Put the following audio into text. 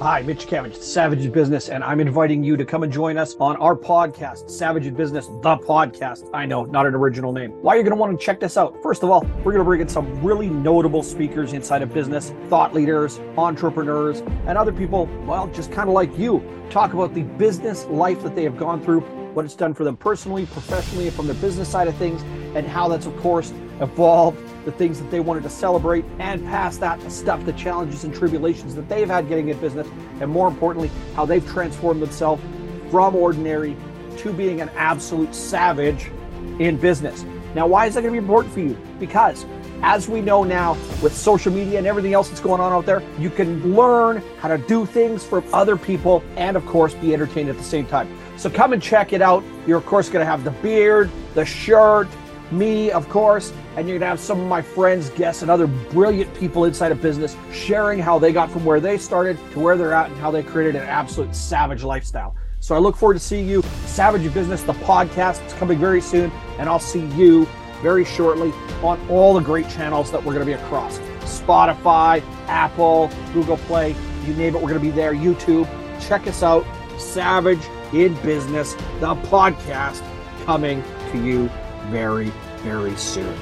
Hi, Mitch Cabbage, Savage in Business, and I'm inviting you to come and join us on our podcast, Savage in Business, the podcast. I know, not an original name. Why are you going to want to check this out? First of all, we're going to bring in some really notable speakers inside of business, thought leaders, entrepreneurs, and other people, well, just kind of like you, talk about the business life that they have gone through, what it's done for them personally, professionally, from the business side of things, and how that's, of course, evolved the things that they wanted to celebrate, and past that, the stuff, the challenges and tribulations that they've had getting in business, and more importantly, how they've transformed themselves from ordinary to being an absolute savage in business. Now, why is that going to be important for you? Because as we know now with social media and everything else that's going on out there, you can learn how to do things from other people and, of course, be entertained at the same time. So come and check it out. You're, of course, going to have the beard, the shirt, me, of course, and you're going to have some of my friends, guests, and other brilliant people inside of business sharing how they got from where they started to where they're at and how they created an absolute savage lifestyle. So I look forward to seeing you. Savage in Business, the podcast, is coming very soon, and I'll see you very shortly on all the great channels that we're going to be across Spotify, Apple, Google Play, you name it, we're going to be there. YouTube. Check us out. Savage in Business, the podcast, coming to you very, very soon.